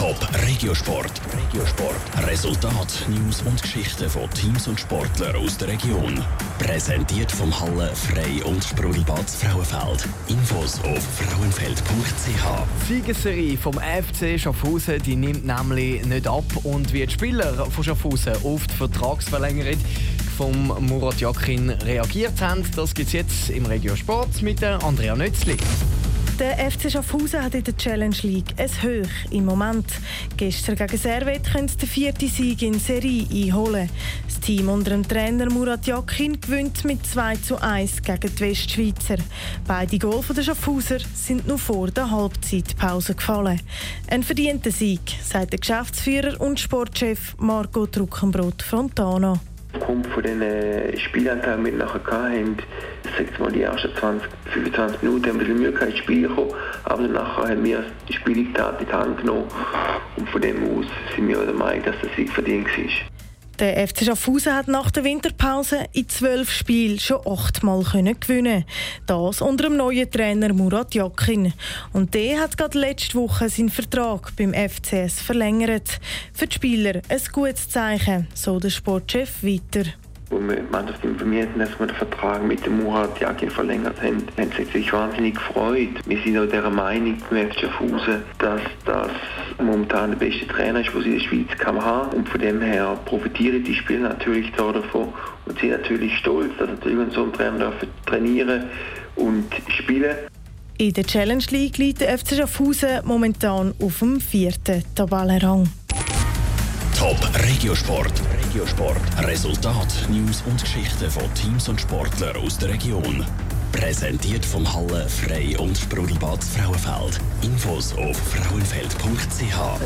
Top Regiosport. Regiosport. Resultat, News und Geschichten von Teams und Sportlern aus der Region. Präsentiert vom Halle Frei und Sprudelbad Frauenfeld. Infos auf frauenfeld.ch. Die Siegesserie vom FC Schaffhausen die nimmt nämlich nicht ab und wie die Spieler von Schaffhausen die Vertragsverlängerung vom Murat Yakin reagiert haben, das gibt es jetzt im Regiosport mit der Andrea Nötzli. Der FC Schaffhausen hat in der Challenge League ein Hoch im Moment. Gestern gegen Servet können sie den vierten Sieg in Serie einholen. Das Team unter dem Trainer Murat Yakin gewinnt mit 2 zu 1 gegen die Westschweizer. Beide Goal der Schaffhauser sind nur vor der Halbzeitpause gefallen. Ein verdienter Sieg, sagt der Geschäftsführer und Sportchef Marco Truckenbrot Fontana. Aufgrund von den äh, Spielanteilen, die wir nachher hatten, sechs mal die ersten 20, 25 Minuten haben wir ein bisschen Mühe ins Spiel zu kommen, aber nachher haben wir die Spieltat in die Hand genommen und von dem aus sind wir der Meinung, dass der Sieg verdient war. Der FC Schaffhausen hat nach der Winterpause in zwölf Spielen schon achtmal gewinnen Das unter dem neuen Trainer Murat Yakin. Und der hat gerade letzte Woche seinen Vertrag beim FCS verlängert. Für die Spieler ein gutes Zeichen, so der Sportchef weiter wo wir Mannschaft informiert haben, dass wir den Vertrag mit dem Murat Yakin verlängert haben, haben sie sich wahnsinnig gefreut. Wir sind auch der Meinung beim FC Schaffhausen, dass das momentan der beste Trainer ist, den sie in der Schweiz kann haben Und von dem her profitieren die Spieler natürlich davon und sind natürlich stolz, dass natürlich so ein Trainer trainieren und spielen in der Challenge League liegt der FC Schaffhausen momentan auf dem vierten Tabellenrang. Top Regiosport. Regiosport. Resultat, News und Geschichten von Teams und Sportlern aus der Region. Präsentiert vom Halle Frei und Sprudelbad Frauenfeld. Infos auf frauenfeld.ch.